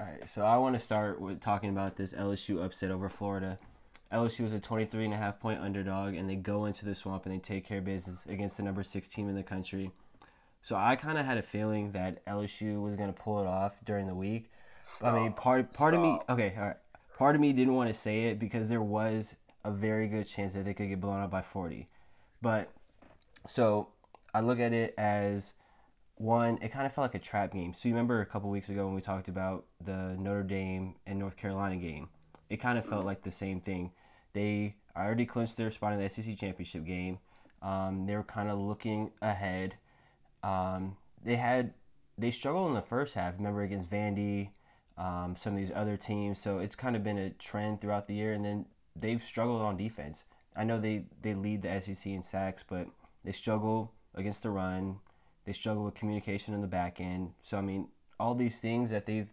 All right, so I want to start with talking about this LSU upset over Florida. LSU was a 23 and a half point underdog, and they go into the swamp and they take care of business against the number six team in the country. So I kind of had a feeling that LSU was going to pull it off during the week. Stop. I mean, part part of me, okay, all right, part of me didn't want to say it because there was a very good chance that they could get blown up by 40. But so I look at it as one, it kind of felt like a trap game. So you remember a couple weeks ago when we talked about the Notre Dame and North Carolina game? It kind of felt like the same thing. They already clinched their spot in the SEC championship game. Um, they were kind of looking ahead. Um, they had they struggled in the first half. Remember against Vandy, um, some of these other teams. So it's kind of been a trend throughout the year. And then they've struggled on defense. I know they they lead the SEC in sacks, but they struggle against the run. They struggle with communication in the back end. So I mean, all these things that they've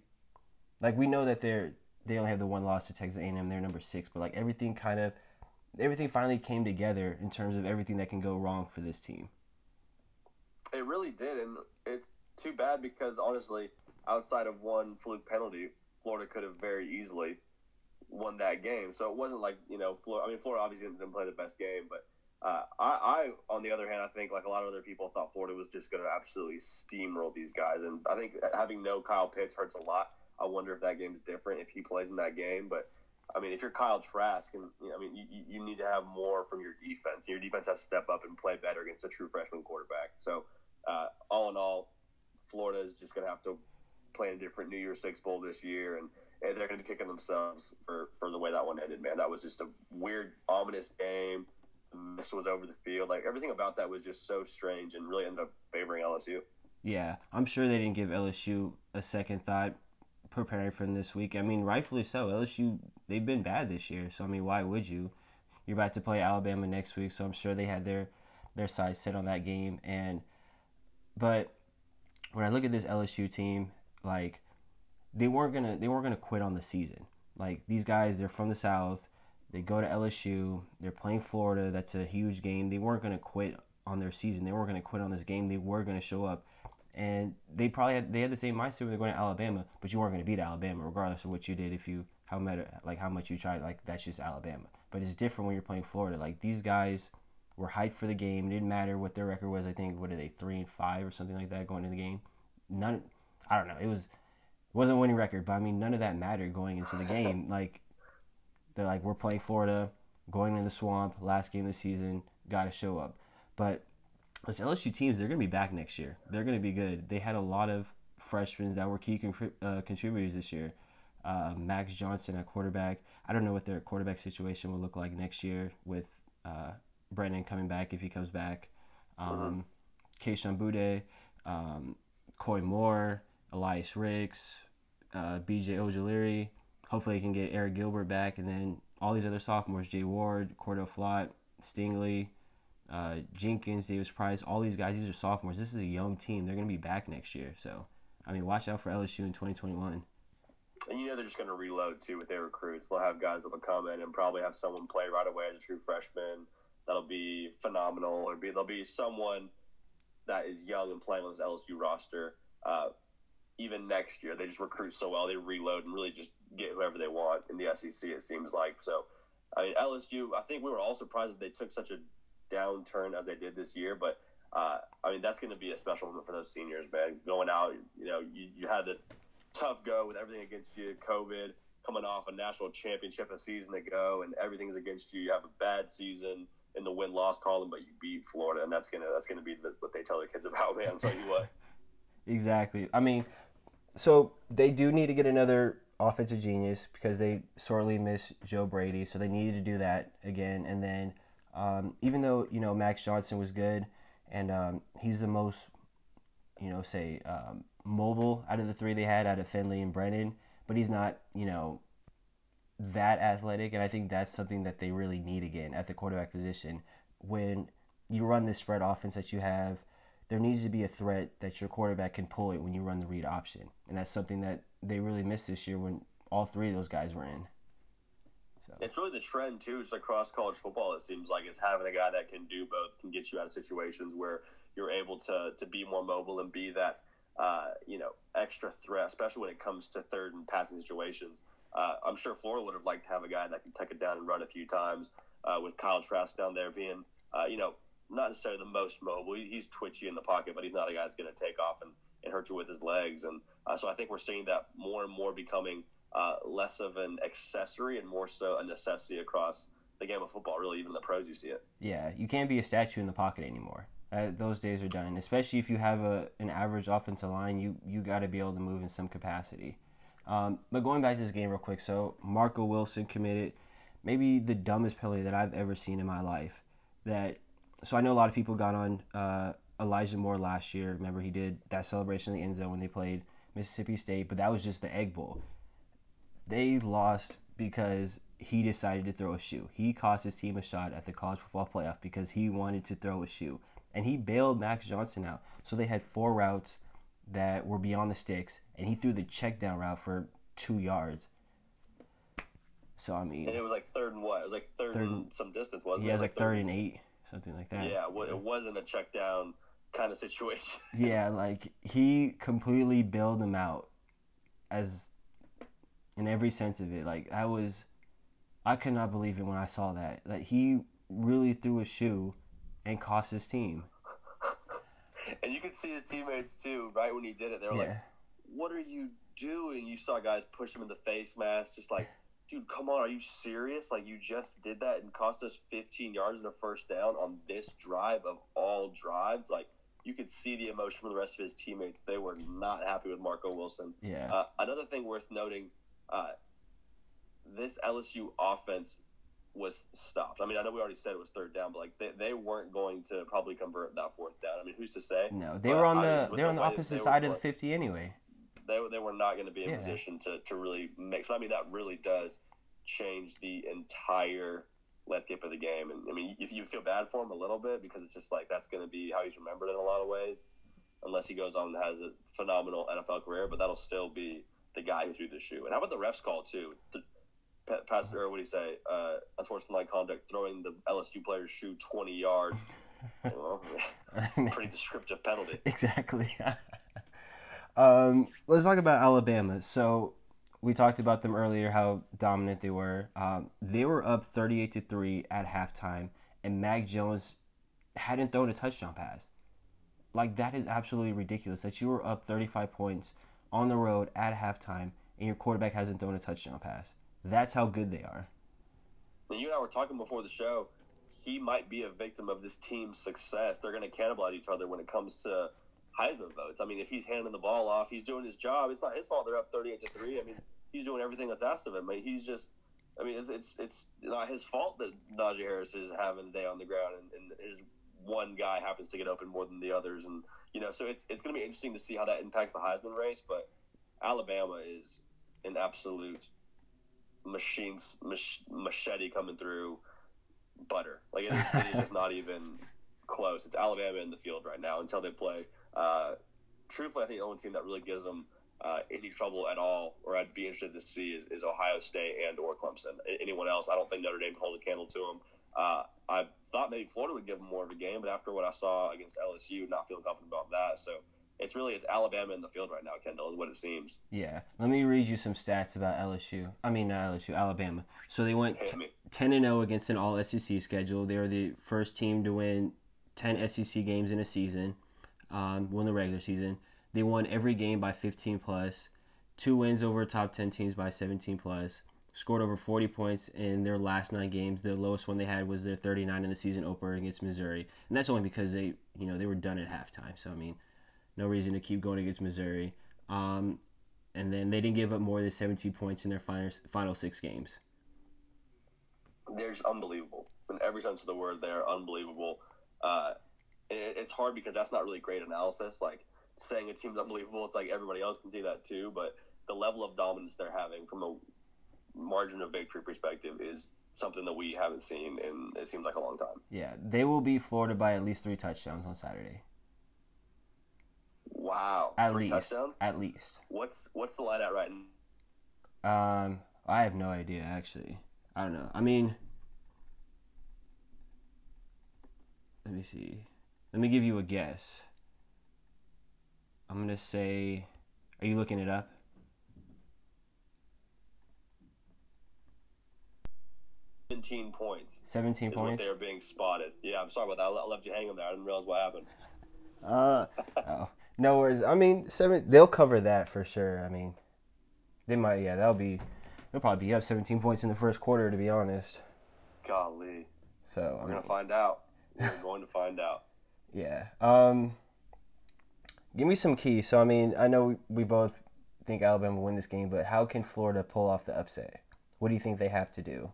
like we know that they're they only have the one loss to Texas A&M. They're number six, but like everything kind of everything finally came together in terms of everything that can go wrong for this team. It really did, and it's too bad because honestly, outside of one fluke penalty, Florida could have very easily won that game. So it wasn't like you know, Florida. I mean, Florida obviously didn't play the best game, but uh, I, I, on the other hand, I think like a lot of other people thought Florida was just going to absolutely steamroll these guys, and I think having no Kyle Pitts hurts a lot. I wonder if that game's different if he plays in that game, but. I mean, if you're Kyle Trask, and you know, I mean, you, you need to have more from your defense. Your defense has to step up and play better against a true freshman quarterback. So, uh, all in all, Florida is just going to have to play in a different New Year's Six bowl this year, and, and they're going to be kicking themselves for, for the way that one ended. Man, that was just a weird, ominous game. This was over the field. Like everything about that was just so strange, and really ended up favoring LSU. Yeah, I'm sure they didn't give LSU a second thought preparing for this week. I mean, rightfully so. LSU they've been bad this year, so I mean, why would you? You're about to play Alabama next week, so I'm sure they had their their sights set on that game. And but when I look at this LSU team, like they weren't gonna they weren't gonna quit on the season. Like these guys, they're from the South. They go to LSU. They're playing Florida. That's a huge game. They weren't gonna quit on their season. They weren't gonna quit on this game. They were gonna show up and they probably had they had the same mindset when they're going to Alabama, but you weren't going to beat Alabama regardless of what you did. If you how much like how much you tried, like that's just Alabama. But it's different when you're playing Florida. Like these guys were hyped for the game. It didn't matter what their record was. I think what are they three and five or something like that going into the game. None, I don't know. It was it wasn't a winning record, but I mean none of that mattered going into the game. Like they're like we're playing Florida, going in the swamp, last game of the season, got to show up. But this LSU teams, they're going to be back next year. They're going to be good. They had a lot of freshmen that were key uh, contributors this year. Uh, Max Johnson at quarterback. I don't know what their quarterback situation will look like next year with uh, Brennan coming back if he comes back. Um, mm-hmm. Kayshon Boutte, um, Koy Moore, Elias Ricks, uh, BJ Ojulari. Hopefully, he can get Arik Gilbert back, and then all these other sophomores: Jay Ward, Cordale Flott, Stingley, uh, Jenkins, Davis Price, all these guys, these are sophomores. This is a young team. They're going to be back next year. So, I mean, watch out for LSU in 2021. And you know they're just going to reload too with their recruits. They'll have guys that'll come in and probably have someone play right away as a true freshman. That'll be phenomenal. Or be there'll be someone that is young and playing on this LSU roster. Uh, even next year, they just recruit so well. They reload and really just get whoever they want in the SEC. It seems like so. I mean, LSU. I think we were all surprised that they took such a downturn as they did this year. But uh, I mean, that's going to be a special moment for those seniors, man. Going out, you know, you, you had the tough go with everything against you, COVID, coming off a national championship a season ago, and everything's against you. You have a bad season in the win loss column, but you beat Florida, and that's gonna that's gonna be the, what they tell their kids about, man. I'll tell you what. exactly. I mean, so they do need to get another offensive genius because they sorely miss Joe Brady, so they needed to do that again, and then um, even though you know Max Johnson was good, and um, he's the most, you know, say um, mobile out of the three they had out of Finley and Brennan, but he's not, you know, that athletic, and I think that's something that they really need again at the quarterback position. When you run this spread offense that you have, there needs to be a threat that your quarterback can pull it when you run the read option, and that's something that they really missed this year when all three of those guys were in. So. It's really the trend too, just across college football. It seems like is having a guy that can do both, can get you out of situations where you're able to to be more mobile and be that uh, you know extra threat, especially when it comes to third and passing situations. Uh, I'm sure Florida would have liked to have a guy that could take it down and run a few times. Uh, with Kyle Trask down there being, uh, you know, not necessarily the most mobile. He's twitchy in the pocket, but he's not a guy that's going to take off and, and hurt you with his legs. And uh, so I think we're seeing that more and more becoming uh, less of an accessory and more so a necessity across the game of football. Really, even the pros, you see it. Yeah, you can't be a statue in the pocket anymore. Uh, those days are done. Especially if you have a an average offensive line, you you got to be able to move in some capacity. Um, but going back to this game real quick, so Marco Wilson committed maybe the dumbest penalty that I've ever seen in my life. That so I know a lot of people got on uh, Elijah Moore last year. Remember he did that celebration in the end zone when they played Mississippi State, but that was just the Egg Bowl. They lost because he decided to throw a shoe. He cost his team a shot at the college football playoff because he wanted to throw a shoe. And he bailed Max Johnson out. So they had four routes that were beyond the sticks, and he threw the check down route for two yards. So I mean, and it was like third and what? It was like third, third and some distance, wasn't yeah, it? Yeah, it was like third, third and eight, something like that. Yeah, well, it wasn't a check down kind of situation. yeah, like he completely bailed him out, as in every sense of it. Like I was, I could not believe it when I saw that. That he really threw a shoe, and cost his team. and you could see his teammates too, right when he did it. They were yeah. like, "What are you doing?" You saw guys push him in the face mask, just like dude, come on, are you serious? Like you just did that and cost us 15 yards and a first down on this drive of all drives. Like you could see the emotion from the rest of his teammates. They were not happy with Marco Wilson. Yeah. Uh, another thing worth noting, uh, this LSU offense was stopped. I mean, I know we already said it was third down, but like they, they weren't going to probably convert that fourth down. I mean, who's to say? No, they but were on the they were on the opposite side of the 50 anyway they, they were not going to be in yeah. position to, to really mix. I mean, that really does change the entire landscape of the game. And I mean, if you feel bad for him a little bit because it's just like that's going to be how he's remembered in a lot of ways, unless he goes on and has a phenomenal NFL career. But that'll still be the guy who threw the shoe. And how about the refs call too? The, Pastor, what do you say? Uh, unsportsmanlike conduct, throwing the LSU player's shoe twenty yards. well, pretty descriptive penalty. Exactly. Um, let's talk about Alabama. So we talked about them earlier, how dominant they were. Um, they were up 38 to 3 at halftime, and Mac Jones hadn't thrown a touchdown pass. Like, that is absolutely ridiculous that you were up 35 points on the road at halftime, and your quarterback hasn't thrown a touchdown pass. That's how good they are. When you and I were talking before the show. He might be a victim of this team's success. They're going to cannibalize each other when it comes to Heisman votes. I mean, if he's handing the ball off, he's doing his job. It's not his fault they're up thirty-eight to three. I mean, he's doing everything that's asked of him. I mean, he's just. I mean, it's it's, it's not his fault that Najee Harris is having a day on the ground, and, and his one guy happens to get open more than the others, and you know, so it's it's going to be interesting to see how that impacts the Heisman race. But Alabama is an absolute machines mach, machete coming through butter. Like it is, it is just not even close. It's Alabama in the field right now until they play uh, truthfully, I think the only team that really gives them uh, any trouble at all, or I'd be interested to see, is, is Ohio State and or Clemson. Anyone else, I don't think Notre Dame can hold a candle to them. Uh, I thought maybe Florida would give them more of a game, but after what I saw against LSU, not feeling confident about that. So it's really it's Alabama in the field right now. Kendall is what it seems. Yeah, let me read you some stats about LSU. I mean not LSU, Alabama. So they went ten and zero oh against an All SEC schedule. They were the first team to win ten SEC games in a season um, won the regular season. They won every game by 15 plus, two wins over top 10 teams by 17 plus, scored over 40 points in their last nine games. The lowest one they had was their 39 in the season opener against Missouri, and that's only because they, you know, they were done at halftime. So I mean, no reason to keep going against Missouri. Um, and then they didn't give up more than 17 points in their final final six games. They're just unbelievable in every sense of the word. They're unbelievable. Uh, it, it's hard because that's not really great analysis. Like saying it seems unbelievable, it's like everybody else can see that too. But the level of dominance they're having from a margin of victory perspective is something that we haven't seen in it seems like a long time. Yeah, they will be Florida by at least three touchdowns on Saturday. Wow, at three least, touchdowns. At least. What's what's the line at right now? Um, I have no idea actually. I don't know. I mean, let me see. Let me give you a guess. I'm gonna say Are you looking it up? Seventeen points. Seventeen is points. what they're being spotted. Yeah, I'm sorry about that. I left you hanging there. I didn't realize what happened. Uh, oh, no worries. I mean, seven. They'll cover that for sure. I mean, they might. Yeah, that'll be. They'll probably be up 17 points in the first quarter, to be honest. Golly, So I we're mean, gonna find out. We're going to find out. Yeah. Um, give me some keys. So I mean, I know we, both think Alabama will win this game, but how can Florida pull off the upset? What do you think they have to do?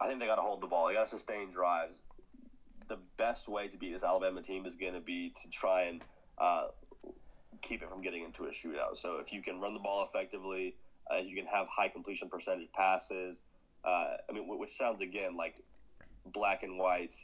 I think they got to hold the ball. They got to sustain drives. The best way to beat this Alabama team is going to be to try and uh, keep it from getting into a shootout. So if you can run the ball effectively, uh, you can have high completion percentage passes. Uh, I mean, which sounds again like black and white,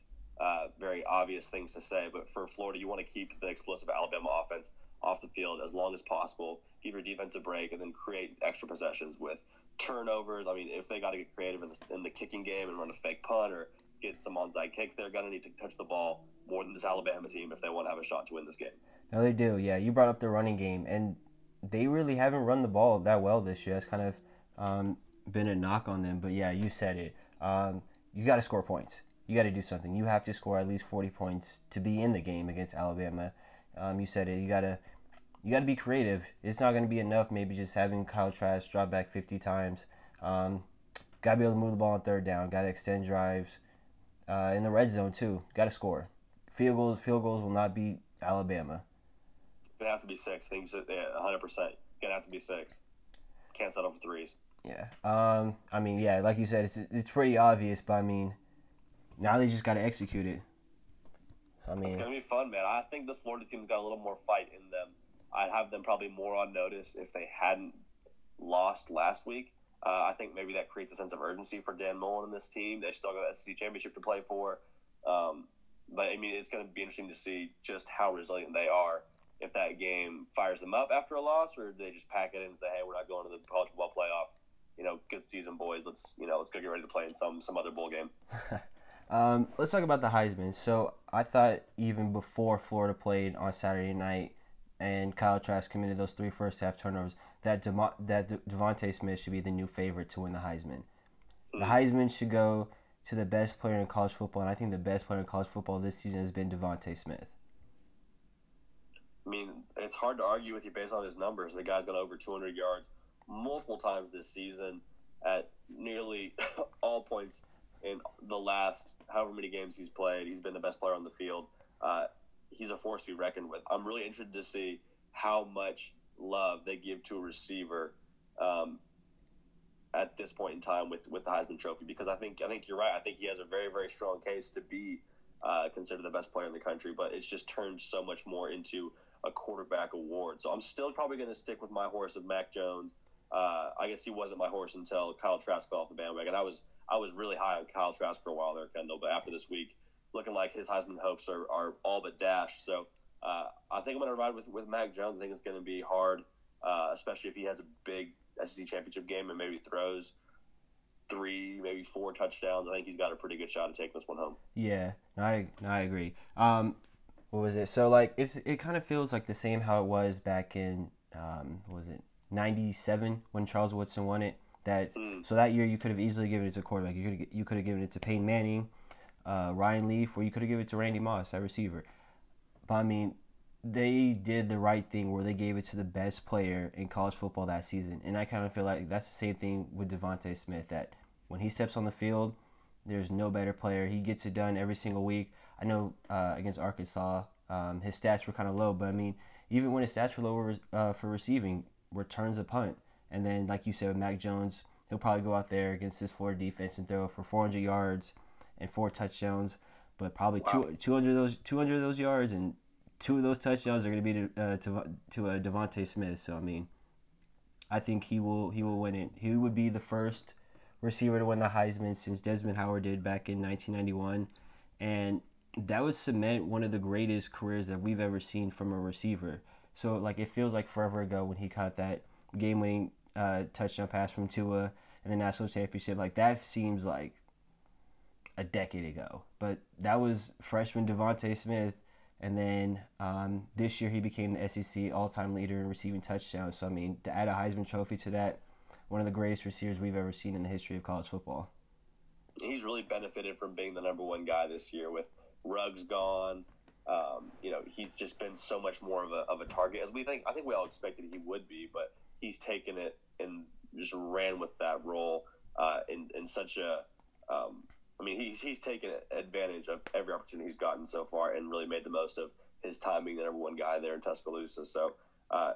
uh, very obvious things to say. But for Florida, you want to keep the explosive Alabama offense off the field as long as possible. Give your defense a break, and then create extra possessions with turnovers. I mean, if they got to get creative in the, in the kicking game and run a fake punt or get some onside kicks, they're going to need to touch the ball more than this Alabama team if they want to have a shot to win this game. No, they do. Yeah, you brought up the running game, and they really haven't run the ball that well this year. That's kind of um, been a knock on them. But yeah, you said it. Um, you got to score points. You got to do something. You have to score at least 40 points to be in the game against Alabama. Um, you said it. You got to you got to be creative. It's not going to be enough maybe just having Kyle Trask drop back 50 times. Um, got to be able to move the ball on third down. Got to extend drives. Uh, in the red zone too. Got to score. Field goals. Field goals will not beat Alabama. It's to have to be six. Yeah, 100%. Going to have to be six. Can't settle for threes. Yeah. Um. I mean, yeah. Like you said, it's it's pretty obvious, but I mean, now they just got to execute it. So I mean, It's going to be fun, man. I think this Florida team's got a little more fight in them. I'd have them probably more on notice if they hadn't lost last week. Uh, I think maybe that creates a sense of urgency for Dan Mullen and this team. They still got the SEC championship to play for. Um, but I mean, it's going to be interesting to see just how resilient they are. If that game fires them up after a loss, or do they just pack it in and say, "Hey, we're not going to the college football playoff." You know, good season, boys. Let's you know, let's go get ready to play in some some other bowl game. um, let's talk about the Heisman. So I thought even before Florida played on Saturday night, and Kyle Trask committed those three first half turnovers, that Demo- that De- DeVonta Smith should be the new favorite to win the Heisman. The Heisman should go to the best player in college football, and I think the best player in college football this season has been DeVonta Smith. I mean, it's hard to argue with you based on his numbers. The guy's got over 200 yards multiple times this season at nearly all points in the last however many games he's played. He's been the best player on the field. Uh, he's a force to be reckoned with. I'm really interested to see how much love they give to a receiver um, at this point in time with, with the Heisman Trophy because I think I think you're right. I think he has a very very strong case to be uh, considered the best player in the country, but it's just turned so much more into a quarterback award. So I'm still probably going to stick with my horse of Mac Jones. Uh, I guess he wasn't my horse until Kyle Trask fell off the bandwagon. I was I was really high on Kyle Trask for a while there, Kendall, but after this week, looking like his Heisman hopes are, are all but dashed. So uh, I think I'm going to ride with with Mac Jones. I think it's going to be hard, uh, especially if he has a big SEC championship game and maybe throws three, maybe four touchdowns. I think he's got a pretty good shot at taking this one home. Yeah, I I agree. Um, what was it? So like it's it kind of feels like the same how it was back in um, what was it '97 when Charles Woodson won it. That Mm. so that year you could have easily given it to quarterback. You could you could have given it to Peyton Manning, uh, Ryan Leaf, or you could have given it to Randy Moss at receiver. But I mean, they did the right thing where they gave it to the best player in college football that season, and I kind of feel like that's the same thing with DeVonta Smith. That when he steps on the field, there's no better player. He gets it done every single week. I know uh, against Arkansas, um, his stats were kind of low, but I mean, even when his stats were low uh, for receiving, returns a punt. And then, like you said, with Mac Jones, he'll probably go out there against this Florida defense and throw for 400 yards and four touchdowns. But probably Wow. two, 200 of those 200 of those yards and two of those touchdowns are going to be to uh, to to uh, DeVonta Smith. So I mean, I think he will he will win it. He would be the first receiver to win the Heisman since Desmond Howard did back in 1991, and that would cement one of the greatest careers that we've ever seen from a receiver. So like it feels like forever ago when he caught that game-winning uh, touchdown pass from Tua in the national championship. Like that seems like a decade ago, but that was freshman DeVonta Smith And then um, this year he became the SEC all-time leader in receiving touchdowns. So I mean, to add a Heisman Trophy to that, one of the greatest receivers we've ever seen in the history of college football. He's really benefited from being the number one guy this year with Ruggs gone. Um, you know, he's just been so much more of a, of a target as we think. I think we all expected he would be, but he's taken it and just ran with that role uh, in in such a. Um, I mean, he's he's taken advantage of every opportunity he's gotten so far and really made the most of his time being the number one guy there in Tuscaloosa. So. Uh,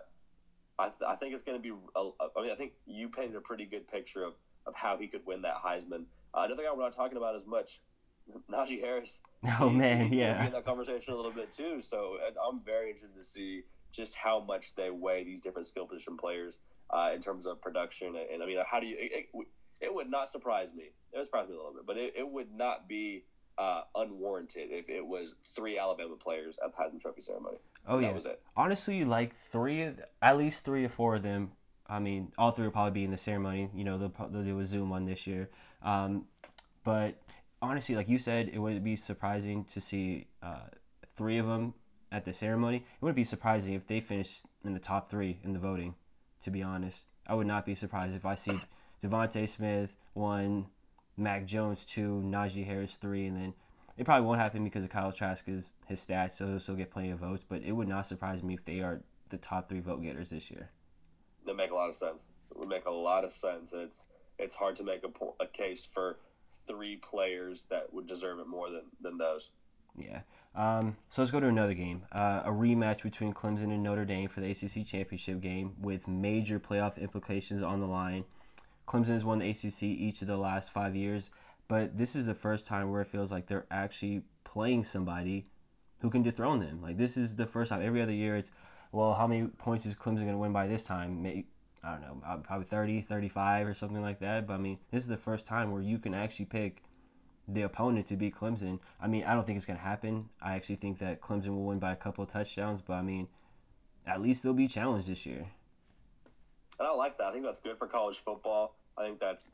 I, th- I think it's going to be. A, I mean, I think you painted a pretty good picture of, of how he could win that Heisman. Uh, another guy we're not talking about as much, Najee Harris. Oh he's, man, he's yeah. In that conversation a little bit too. So I'm very interested to see just how much they weigh these different skill position players uh, in terms of production. And, and, I mean, how do you? It, it, it, would not surprise me. It would surprise me a little bit, but it, it would not be uh, unwarranted if it was three Alabama players at the Heisman Trophy ceremony. Oh that yeah, was it. Honestly, like three, at least three or four of them. I mean, all three will probably be in the ceremony. You know, they'll, they'll do a Zoom one this year. Um, but honestly, like you said, it wouldn't be surprising to see uh, three of them at the ceremony. It wouldn't be surprising if they finished in the top three in the voting. To be honest, I would not be surprised if I see DeVonta Smith one, Mac Jones two, Najee Harris three, and then it probably won't happen because of Kyle Trask's his stats, so he'll still get plenty of votes. But it would not surprise me if they are the top three vote getters this year. That make a lot of sense. It would make a lot of sense. It's it's hard to make a, a case for three players that would deserve it more than, than those. Yeah. Um, so let's go to another game. Uh, a rematch between Clemson and Notre Dame for the ACC championship game with major playoff implications on the line. Clemson has won the ACC each of the last five years, but this is the first time where it feels like they're actually playing somebody who can dethrone them. Like this is the first time. Every other year, it's well, how many points is Clemson going to win by this time? Maybe, I don't know, uh, probably 30, 35 or something like that. But I mean, this is the first time where you can actually pick the opponent to beat Clemson. I mean, I don't think it's going to happen. I actually think that Clemson will win by a couple touchdowns, but I mean, at least they'll be challenged this year. And I like that. I think that's good for college football. I think that's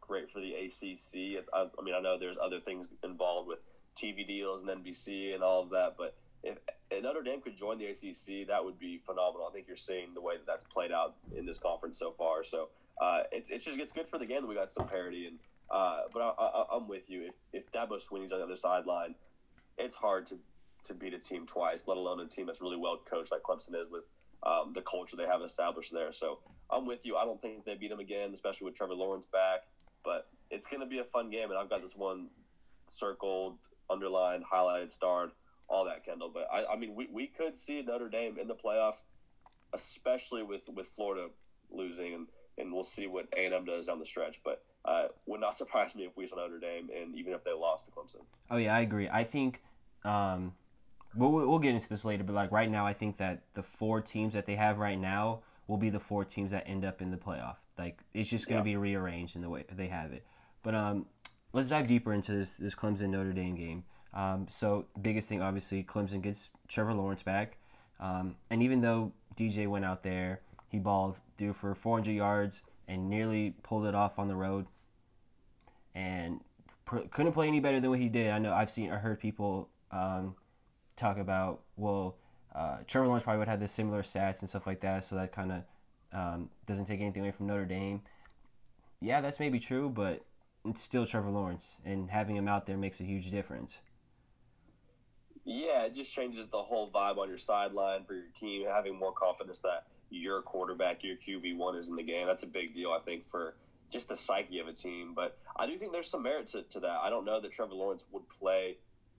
great for the ACC. I, I mean, I know there's other things involved with TV deals and NBC and all of that, but if, if Notre Dame could join the ACC, that would be phenomenal. I think you're seeing the way that that's played out in this conference so far. So uh, it's, it's just it's good for the game that we got some parity. And uh, but I, am with you. If if Dabo Swinney's on the other sideline, it's hard to to beat a team twice, let alone a team that's really well coached like Clemson is with um, the culture they have established there. So I'm with you. I don't think they beat them again, especially with Trevor Lawrence back. But it's going to be a fun game, and I've got this one circled, underlined, highlighted, starred all that, Kendall. But I, I mean, we, we could see Notre Dame in the playoff, especially with, with Florida losing, and, and we'll see what A and M does down the stretch. But uh, would not surprise me if we saw Notre Dame, and even if they lost to Clemson. Oh yeah, I agree. I think. Um, we'll, we'll get into this later, but like right now, I think that the four teams that they have right now will be the four teams that end up in the playoff. Like it's just going to yeah. be rearranged in the way they have it. But um, let's dive deeper into this this Clemson Notre Dame game. Um, so biggest thing, obviously, Clemson gets Trevor Lawrence back, um, and even though DJ went out there, he balled threw for 400 yards and nearly pulled it off on the road, and pr- couldn't play any better than what he did. I know I've seen, I heard people um, talk about, well, uh, Trevor Lawrence probably would have the similar stats and stuff like that, so that kind of um, doesn't take anything away from Notre Dame. Yeah, that's maybe true, but it's still Trevor Lawrence, and having him out there makes a huge difference. Yeah, it just changes the whole vibe on your sideline for your team, having more confidence that your quarterback, your QB one, is in the game. That's a big deal, I think, for just the psyche of a team. But I do think there's some merit to, to that. I don't know that Trevor Lawrence would play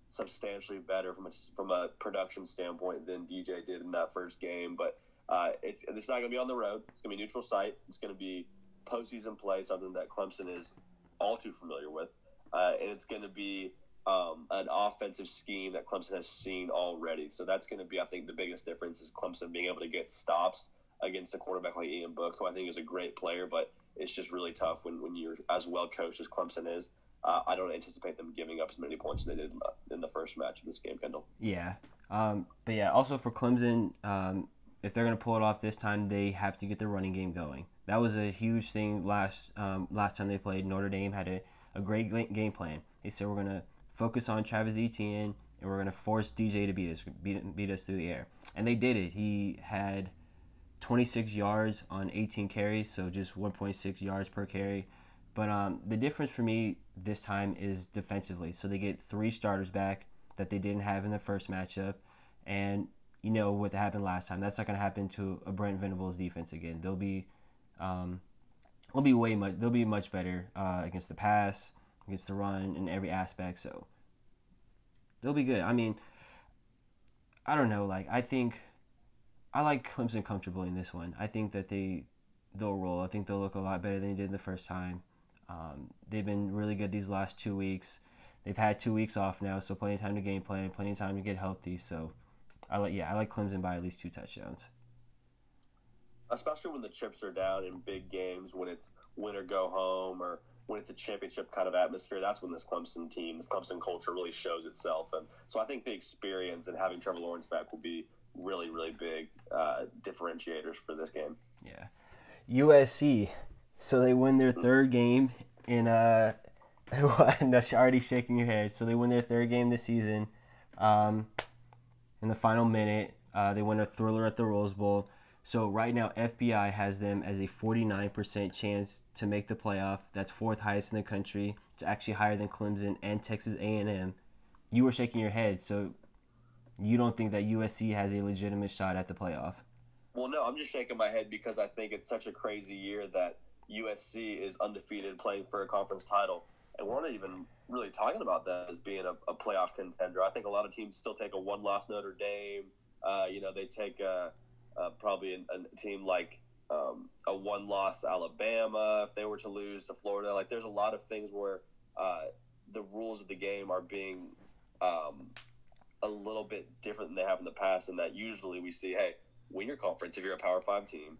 substantially better from a, from a production standpoint than DJ did in that first game, but uh, it's, it's not going to be on the road. It's going to be neutral site. It's going to be postseason play, something that Clemson is all too familiar with. Uh, and it's going to be um, an offensive scheme that Clemson has seen already. So that's going to be, I think, the biggest difference is Clemson being able to get stops against a quarterback like Ian Book, who I think is a great player, but it's just really tough when, when you're as well coached as Clemson is. Uh, I don't anticipate them giving up as many points as they did in the, first match of this game, Kendall. Yeah. Um, but yeah, also for Clemson, um, if they're going to pull it off this time, they have to get their running game going. That was a huge thing last um, last time they played. Notre Dame had a, a great game plan. They said we're going to focus on Travis Etienne, and and we're going to force DJ to beat us, beat, beat us through the air. And they did it. He had 26 yards on 18 carries, so just 1.6 yards per carry. But um, the difference for me this time is defensively. So they get three starters back that they didn't have in the first matchup. And you know what happened last time. That's not going to happen to a Brent Venables defense again. They'll be, um, they'll be way much. They'll be much better uh, against the pass, against the run, in every aspect. So they'll be good. I mean, I don't know. Like I think, I like Clemson comfortably in this one. I think that they they'll roll. I think they'll look a lot better than they did the first time. Um, they've been really good these last two weeks. They've had two weeks off now, so plenty of time to game plan, plenty of time to get healthy. So I like yeah, I like Clemson by at least two touchdowns. Especially when the chips are down in big games, when it's win or go home, or when it's a championship kind of atmosphere. That's when this Clemson team, this Clemson culture, really shows itself. And so I think the experience and having Trevor Lawrence back will be really, really big uh, differentiators for this game. Yeah, USC. So they win their third game in uh. no, already shaking your head. So they win their third game this season. Um, in the final minute. Uh, they win a thriller at the Rose Bowl. So right now, FPI has them as a 49% chance to make the playoff. That's fourth highest in the country. It's actually higher than Clemson and Texas A&M. You were shaking your head, so you don't think that USC has a legitimate shot at the playoff? Well, no, I'm just shaking my head because I think it's such a crazy year that USC is undefeated, playing for a conference title and we're not even really talking about that as being a, a playoff contender. I think a lot of teams still take a one-loss Notre Dame. Uh, you know, they take a, a probably a, team like um, a one-loss Alabama if they were to lose to Florida. Like, there's a lot of things where uh, the rules of the game are being um, a little bit different than they have in the past, and that usually we see, hey, win your conference if you're a Power Five team,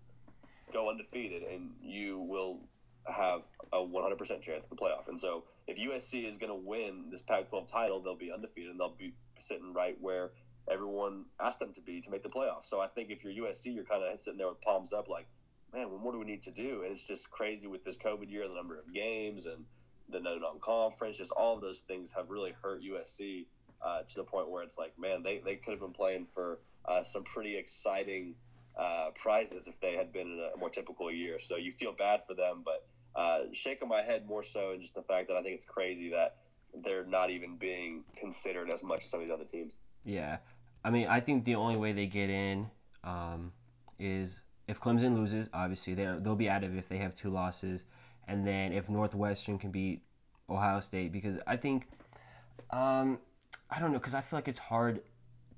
go undefeated, and you will have a 100% chance of the playoff. And so if USC is going to win this Pac 12 title, they'll be undefeated and they'll be sitting right where everyone asked them to be to make the playoff. So I think if you're USC, you're kind of sitting there with palms up, like, man, what do we need to do? And it's just crazy with this COVID year, the number of games and the no non conference, just all of those things have really hurt USC uh, to the point where it's like, man, they, they could have been playing for uh, some pretty exciting uh, prizes if they had been in a more typical year. So you feel bad for them, but uh, shaking my head more so in just the fact that I think it's crazy that they're not even being considered as much as some of these other teams. Yeah, I mean, I think the only way they get in um, is if Clemson loses. Obviously, they they'll be out of if they have two losses, and then if Northwestern can beat Ohio State, because I think, um, I don't know, because I feel like it's hard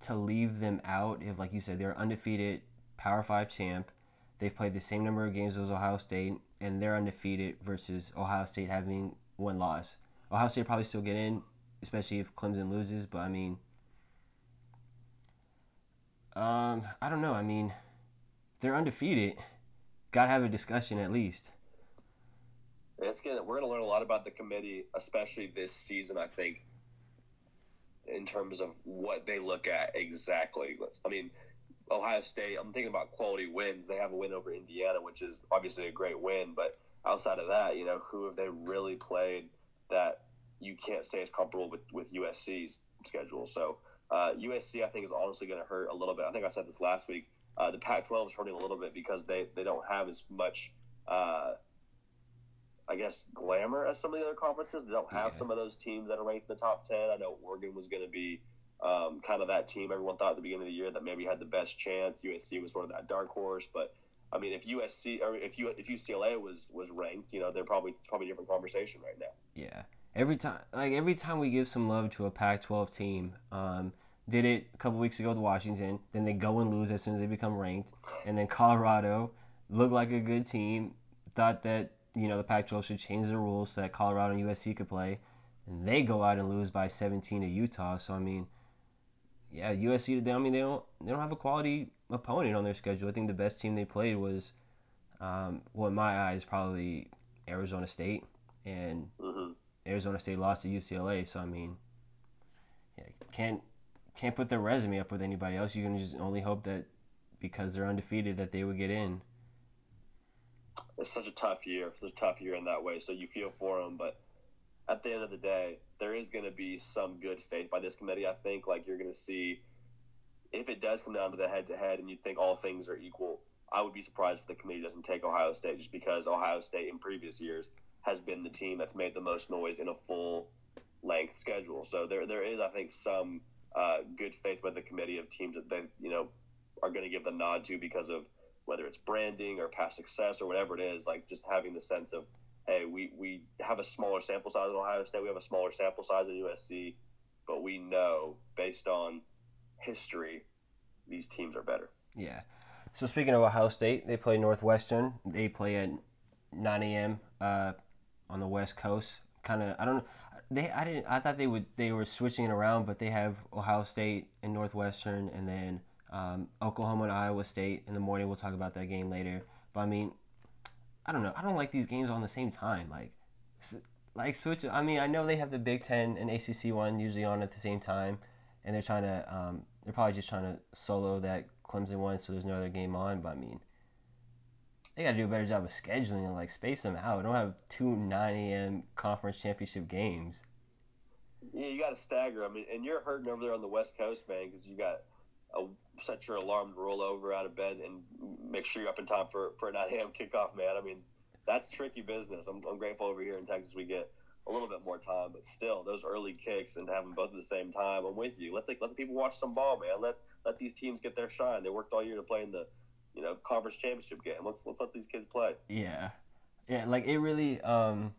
to leave them out if, like you said, they're undefeated Power Five champ. They've played the same number of games as Ohio State, and they're undefeated versus Ohio State having one loss. Ohio State probably still get in, especially if Clemson loses. But I mean, um, I don't know. I mean, they're undefeated. Got to have a discussion at least. It's gonna. We're gonna learn a lot about the committee, especially this season. I think, in terms of what they look at exactly. Let's. I mean, Ohio State, I'm thinking about quality wins. They have a win over Indiana, which is obviously a great win. But outside of that, you know, who have they really played that you can't say is comparable with, with USC's schedule? So uh, USC, I think, is honestly going to hurt a little bit. I think I said this last week. Uh, the Pac-12 is hurting a little bit because they, they don't have as much, uh, I guess, glamour as some of the other conferences. They don't have yeah. some of those teams that are ranked in the top 10. I know Oregon was going to be – um, kind of that team everyone thought at the beginning of the year that maybe had the best chance. USC was sort of that dark horse, but I mean, if USC or if you if UCLA was was ranked, you know, they're probably probably a different conversation right now. Yeah, every time like every time we give some love to a Pac-12 team, um, did it a couple weeks ago with Washington. Then they go and lose as soon as they become ranked, and then Colorado looked like a good team. Thought that you know the Pac-12 should change the rules so that Colorado and USC could play, and they go out and lose by 17 to Utah. So I mean yeah, USC. They, I mean, they don't they don't have a quality opponent on their schedule. I think the best team they played was, um, well, in my eyes, probably Arizona State, and mm-hmm. Arizona State lost to UCLA. So I mean, yeah, can't can't put their resume up with anybody else. You can just only hope that because they're undefeated that they would get in. It's such a tough year. It's a tough year in that way. So you feel for them, but at the end of the day, there is going to be some good faith by this committee. I think like you're going to see if it does come down to the head to head, and you think all things are equal. I would be surprised if the committee doesn't take Ohio State just because Ohio State in previous years has been the team that's made the most noise in a full length schedule. So there there is I think some uh, good faith by the committee of teams that they you know are going to give the nod to because of whether it's branding or past success or whatever it is. Like just having the sense of hey, we we have a smaller sample size of Ohio State, we have a smaller sample size of USC, but we know based on history, these teams are better. Yeah. So speaking of Ohio State, they play Northwestern. They play at 9 a.m. Uh, on the West Coast. Kind of, I don't know. They, I didn't. I thought they would. They were switching it around, but they have Ohio State and Northwestern, and then um, Oklahoma and Iowa State in the morning. We'll talk about that game later. But I mean, I don't know. I don't like these games on the same time. Like, like switch. I mean, I know they have the Big Ten and ACC one usually on at the same time, and they're trying to. Um, they're probably just trying to solo that Clemson one, so there's no other game on. But I mean, they got to do a better job of scheduling and like space them out. Don't have two 9 a.m. conference championship games. Yeah, you got to stagger. I mean, and you're hurting over there on the West Coast, man, because you got a, set your alarm to roll over out of bed and make sure you're up in time for for a 9 a.m. kickoff, man. I mean, that's tricky business. I'm, I'm grateful over here in Texas we get a little bit more time, but still, those early kicks and having both at the same time, I'm with you. Let the let the people watch some ball, man. Let let these teams get their shine. They worked all year to play in the you know conference championship game. Let's let's let these kids play. Yeah, yeah. Like it really, um,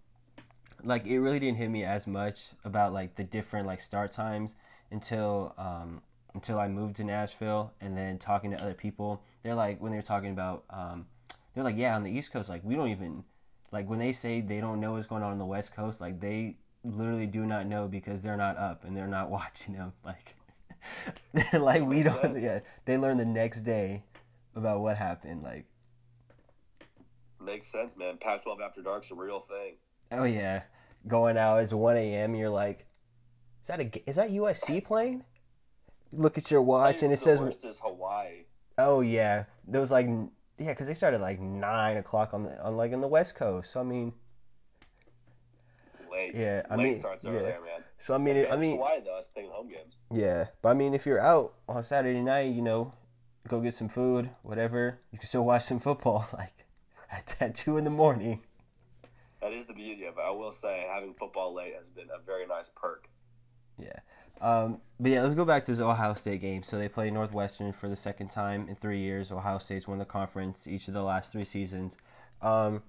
like it really didn't hit me as much about like the different like start times until um until I moved to Nashville and then talking to other people. They're like when they're talking about um, they're like yeah on the East Coast like we don't even like when they say they don't know what's going on on the West Coast like they literally do not know because they're not up and they're not watching them like. like we don't sense. yeah they learn the next day about what happened. Like, makes sense, man. Pac-12 after dark's a real thing. Oh yeah, going out is one a.m. You're like, is that a is that USC playing? Look at your watch and it says. Hawaii. Oh yeah, there was like yeah, because they started like nine o'clock on the on like in the West Coast. So I mean. Late. Yeah, I Late mean, starts yeah. over there, man. So I mean, I mean, Hawaii though, it's thinking home games. Yeah, but I mean, if you're out on Saturday night, you know, go get some food, whatever. You can still watch some football, like at, at two in the morning. That is the beauty of it. I will say, having football late has been a very nice perk. Yeah. Um, but yeah, let's go back to this Ohio State game. So they play Northwestern for the second time in three years. Ohio State's won the conference each of the last three seasons. Um,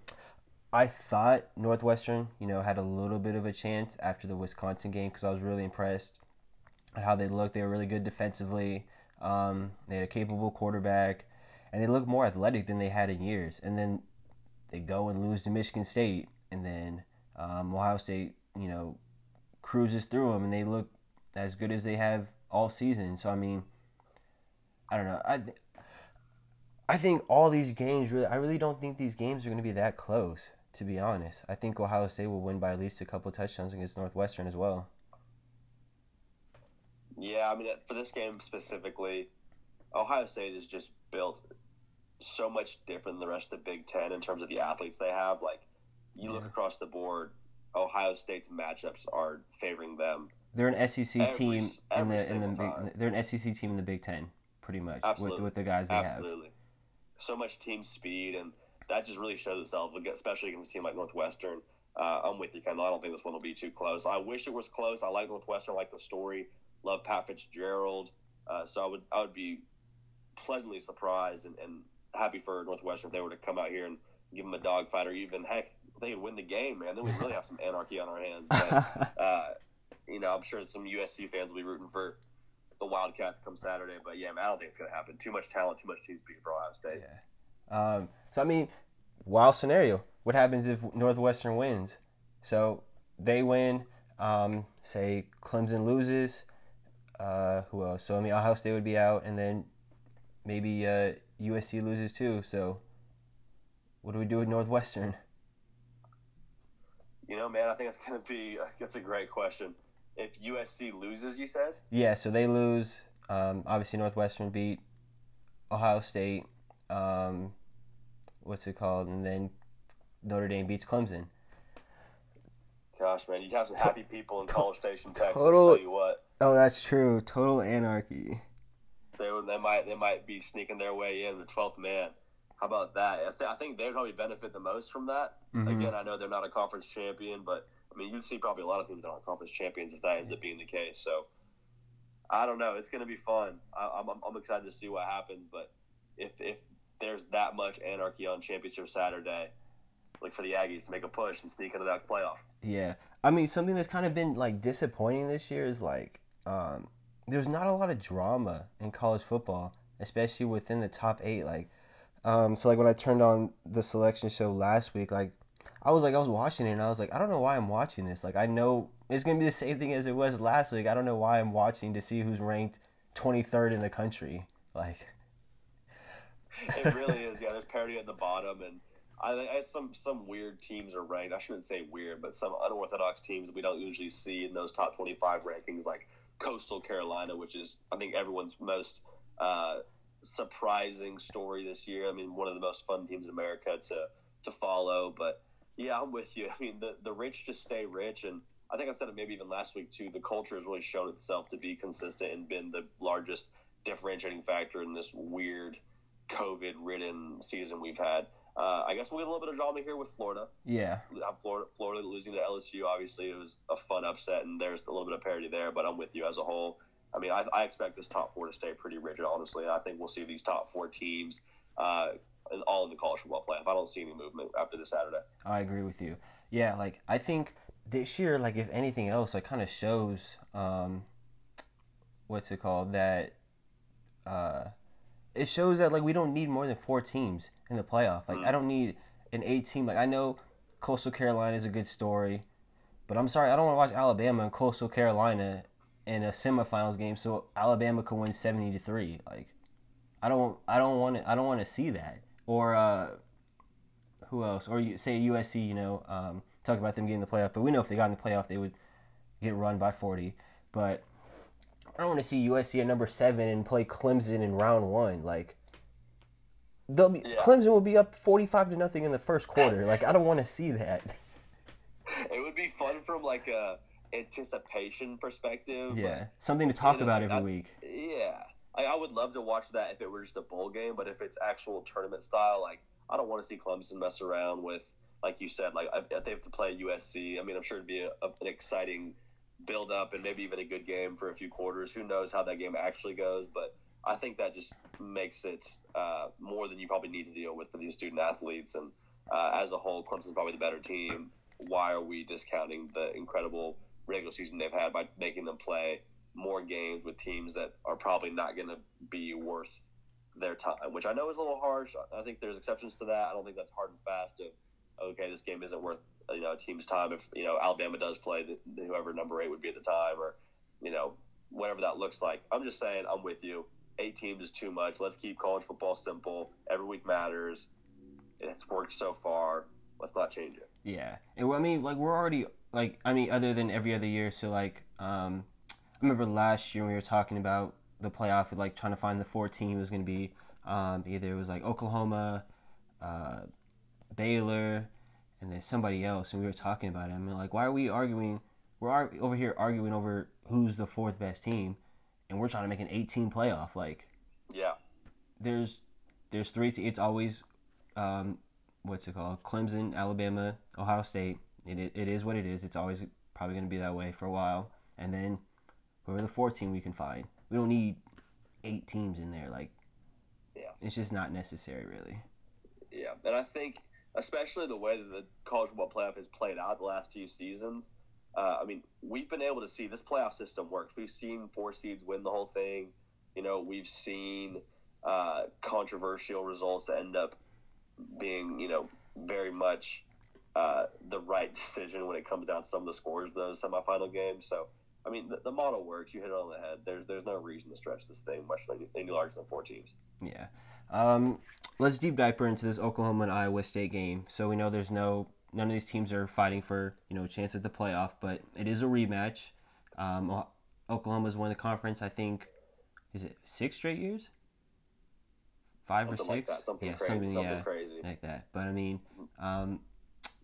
I thought Northwestern, you know, had a little bit of a chance after the Wisconsin game because I was really impressed at how they looked. They were really good defensively. Um, they had a capable quarterback, and they look more athletic than they had in years. And then they go and lose to Michigan State, and then um, Ohio State, you know, cruises through them, and they look as good as they have all season. So I mean, I don't know. I th- I think all these games really. I really don't think these games are going to be that close. To be honest, I think Ohio State will win by at least a couple touchdowns against Northwestern as well. Yeah, I mean, for this game specifically, Ohio State is just built so much different than the rest of the Big Ten in terms of the athletes they have. Like, you yeah. look across the board, Ohio State's matchups are favoring them. They're an SEC every, team in the in the big, they're an SEC team in the Big Ten, pretty much Absolutely. with with the guys they Absolutely. have. Absolutely, so much team speed, and that just really shows itself, especially against a team like Northwestern. Uh, I'm with you, Kendall. I don't think this one will be too close. I wish it was close. I like Northwestern, I like the story. Love Pat Fitzgerald. Uh, so I would I would be pleasantly surprised and, and happy for Northwestern if they were to come out here and give them a dogfight or even heck they would win the game, man. Then we'd really have some anarchy on our hands. But, uh, you know, I'm sure some USC fans will be rooting for the Wildcats come Saturday. But yeah, man, I don't think it's going to happen. Too much talent, too much team speed for Ohio State. Yeah. Um, so I mean, wild scenario. What happens if Northwestern wins? So they win. Um, say Clemson loses. Uh, who else? So I mean, Ohio State would be out, and then maybe uh, USC loses too. So what do we do with Northwestern? You know, man, I think that's gonna be that's a great question. If USC loses, you said? Yeah, so they lose. Um, obviously, Northwestern beat Ohio State. Um, what's it called? And then Notre Dame beats Clemson. Gosh, man, you have some happy people in College Station, Texas. total- Tell you what, Oh, that's true. Total anarchy. they they might they might be sneaking their way in the twelfth man. How about that? I, th- I think they'd probably benefit the most from that. Mhm. Again, I know they're not a conference champion, but I mean, you'd see probably a lot of teams that aren't conference champions if that ends up being the case. So I don't know. It's going to be fun. I, I'm, I'm excited to see what happens. But if if there's that much anarchy on championship Saturday, like for the Aggies to make a push and sneak into that playoff. Yeah. I mean, something that's kind of been like disappointing this year is like um, there's not a lot of drama in college football, especially within the top eight. Like, um, so like when I turned on the selection show last week, like I was like I was watching it and I was like I don't know why I'm watching this. Like I know it's gonna be the same thing as it was last week. I don't know why I'm watching to see who's ranked 23rd in the country. Like, It really is. Yeah, there's parity at the bottom, and I, I some some weird teams are ranked. I shouldn't say weird, but some unorthodox teams we don't usually see in those top 25 rankings, like Coastal Carolina, which is I think everyone's most uh, surprising story this year. I mean, one of the most fun teams in America to to follow. But yeah, I'm with you. I mean, the the rich just stay rich, and I think I said it maybe even last week too. The culture has really shown itself to be consistent and been the largest differentiating factor in this weird COVID ridden season we've had. Uh, I guess we'll get a little bit of drama here with Florida. yeah, Florida, Florida losing to LSU. Obviously, it was a fun upset, and there's a little bit of parity there. But I'm with you as a whole. I mean, I, I expect this top four to stay pretty rigid. Honestly, And I think we'll see these top four teams uh, all in the college football playoff. I don't see any movement after this Saturday. I agree with you. Yeah, like I think this year, like if anything else, like kind of shows, um, what's it called? That uh, it shows that like we don't need more than four teams in the playoff. Like I don't need an eight team. Like I know Coastal Carolina is a good story, but I'm sorry, I don't want to watch Alabama and Coastal Carolina in a semifinals game so Alabama could win seventy to three. Like I don't, I don't want to, I don't want to see that. Or uh, who else? Or you say USC, you know, um, talk about them getting the playoff, but we know if they got in the playoff, they would get run by 40. But I don't want to see USC at number seven and play Clemson in round one. Like, they'll be Yeah. Clemson will be up 45 to nothing in the first quarter. Like, I don't want to see that. It would be fun from like a anticipation perspective. Yeah, something to talk You know, about every week. Yeah, I, would love to watch that if it were just a bowl game, but if it's actual tournament style, like I don't want to see Clemson mess around with, like you said, like if they have to play USC. I mean, I'm sure it'd be a, a, an exciting build up and maybe even a good game for a few quarters. Who knows how that game actually goes? But I think that just makes it uh, more than you probably need to deal with for these student athletes. And uh, as a whole, Clemson's probably the better team. Why are we discounting the incredible regular season they've had by making them play more games with teams that are probably not going to be worth their time, which I know is a little harsh. I think there's exceptions to that. I don't think that's hard and fast. Of okay, this game isn't worth you know a team's time if you know Alabama does play the, whoever number eight would be at the time, or you know whatever that looks like. I'm just saying I'm with you. Eight teams is too much. Let's keep college football simple. Every week matters. It's worked so far. Let's not change it. Yeah, and I mean, like we're already like I mean, other than every other year. So like, um, remember last year when we were talking about the playoff, like trying to find the four team was going to be um, either it was like Oklahoma, uh, Baylor, and then somebody else, and we were talking about it. I mean, like, why are we arguing? We're ar- over here arguing over who's the fourth best team, and we're trying to make an 18 playoff. Like, Yeah. there's there's three. Te- it's always um, what's it called? Clemson, Alabama, Ohio State. It i- it is what it is. It's always probably going to be that way for a while, and then whoever the fourth team we can find. We don't need eight teams in there. Like, Yeah. it's just not necessary, really. Yeah, and I think especially the way that the college football playoff has played out the last few seasons. Uh, I mean, we've been able to see this playoff system works. We've seen four seeds win the whole thing. You know, we've seen uh, controversial results end up being, you know, very much uh, the right decision when it comes down to some of the scores of those semifinal games. So, I mean, the, the model works. You hit it on the head. There's there's no reason to stretch this thing much any, any larger than four teams. Yeah. Um, let's deep dive into this Oklahoma and Iowa State game. So we know there's no none of these teams are fighting for you know a chance at the playoff, but it is a rematch. Um, Oklahoma's won the conference. I think is it six straight years? Five Something or like six? that. Something yeah, crazy. something, something yeah, crazy. like that. But I mean, um,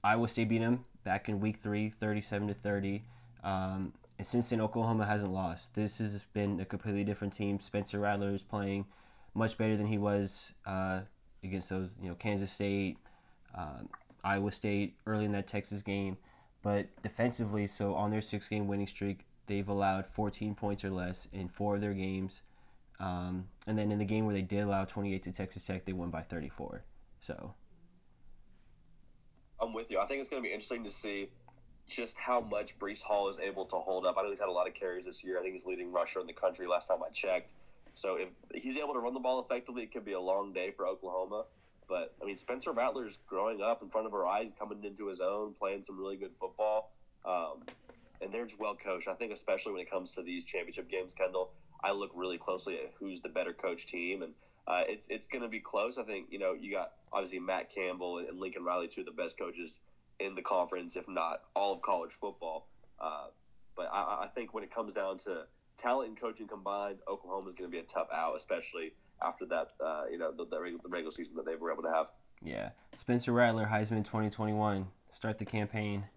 Iowa State beat them back in week three, 37 to 30. Um, and since then, Oklahoma hasn't lost. This has been a completely different team. Spencer Rattler is playing much better than he was uh, against those, you know, Kansas State, um, Iowa State early in that Texas game. But defensively, so on their six game winning streak, they've allowed 14 points or less in four of their games. Um, and then in the game where they did allow 28 to Texas Tech, they won by 34. So I'm with you. I think it's going to be interesting to see just how much Breece Hall is able to hold up. I know he's had a lot of carries this year. I think he's leading rusher in the country last time I checked. So if he's able to run the ball effectively, it could be a long day for Oklahoma. But I mean, Spencer Rattler's growing up in front of our eyes, coming into his own, playing some really good football, um, and they're just well coached. I think, especially when it comes to these championship games, Kendall, I look really closely at who's the better coach team, and uh, it's it's going to be close. I think you know you got obviously Matt Campbell and Lincoln Riley, two of the best coaches in the conference, if not all of college football. Uh, but I, I, think when it comes down to talent and coaching combined, Oklahoma is going to be a tough out, especially after that, uh, you know, the, the, regular, the regular season that they were able to have. Yeah. Spencer Rattler, Heisman 2021. Start the campaign.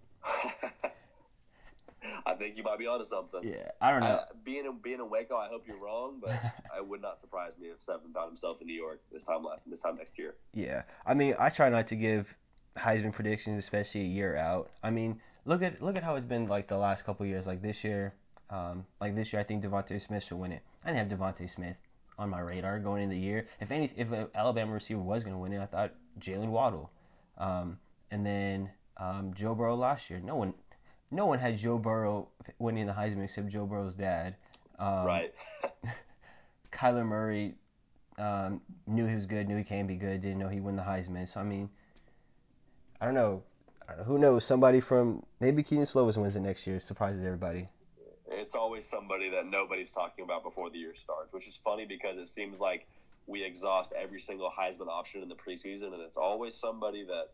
I think you might be onto something. Yeah, I don't know. Uh, being in being in Waco, I hope you're wrong, but I would not surprise me if Seven found himself in New York this time last this time next year. Yeah, I mean, I try not to give Heisman predictions, especially a year out. I mean, look at look at how it's been like the last couple years. Like this year, um, like this year, I think DeVonta Smith should win it. I didn't have DeVonta Smith on my radar going into the year. If any, if an Alabama receiver was going to win it, I thought Jaylen Waddle, um, and then um, Joe Burrow last year. No one, no one had Joe Burrow winning the Heisman except Joe Burrow's dad. Um, right. Kyler Murray um, knew he was good, knew he can be good, didn't know he won the Heisman. So I mean, I don't know. Who knows? Somebody from maybe Kedon Slovis wins it next year. Surprises everybody. It's always somebody that nobody's talking about before the year starts, which is funny because it seems like we exhaust every single Heisman option in the preseason, and it's always somebody that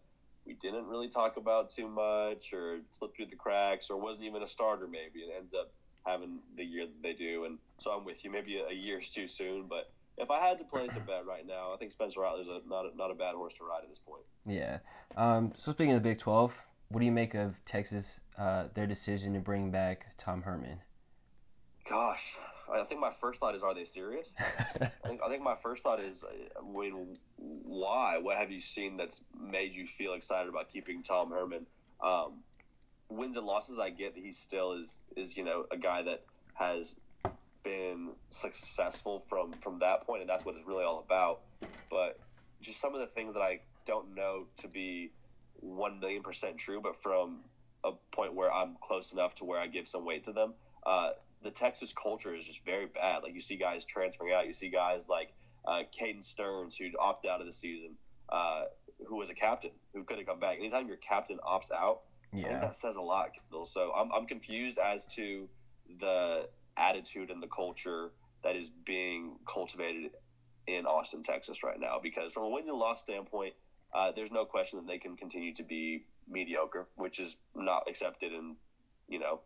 we didn't really talk about too much, or slipped through the cracks, or wasn't even a starter maybe, and ends up having the year that they do. And so I'm with you. Maybe a year's too soon, but if I had to place a bet right now, I think Spencer Rattler's a, not a, not a bad horse to ride at this point. Yeah. Um, so speaking of the Big Twelve, what do you make of Texas uh, their decision to bring back Tom Herman? Gosh, I think my first thought is, are they serious? I, think, I think my first thought is, I mean, why? What have you seen that's made you feel excited about keeping Tom Herman? Um, wins and losses, I get that he still is is you know a guy that has been successful from from that point, and that's what it's really all about. But just some of the things that I don't know to be one million percent true, but from a point where I'm close enough to where I give some weight to them. Uh, the Texas culture is just very bad. Like you see guys transferring out, you see guys like uh, Caden Sterns who opted out of the season, uh, who was a captain who could have come back. Anytime your captain opts out, yeah. I think that says a lot. So I'm I'm confused as to the attitude and the culture that is being cultivated in Austin, Texas right now. Because from a win and loss standpoint, uh, there's no question that they can continue to be mediocre, which is not accepted in, you know,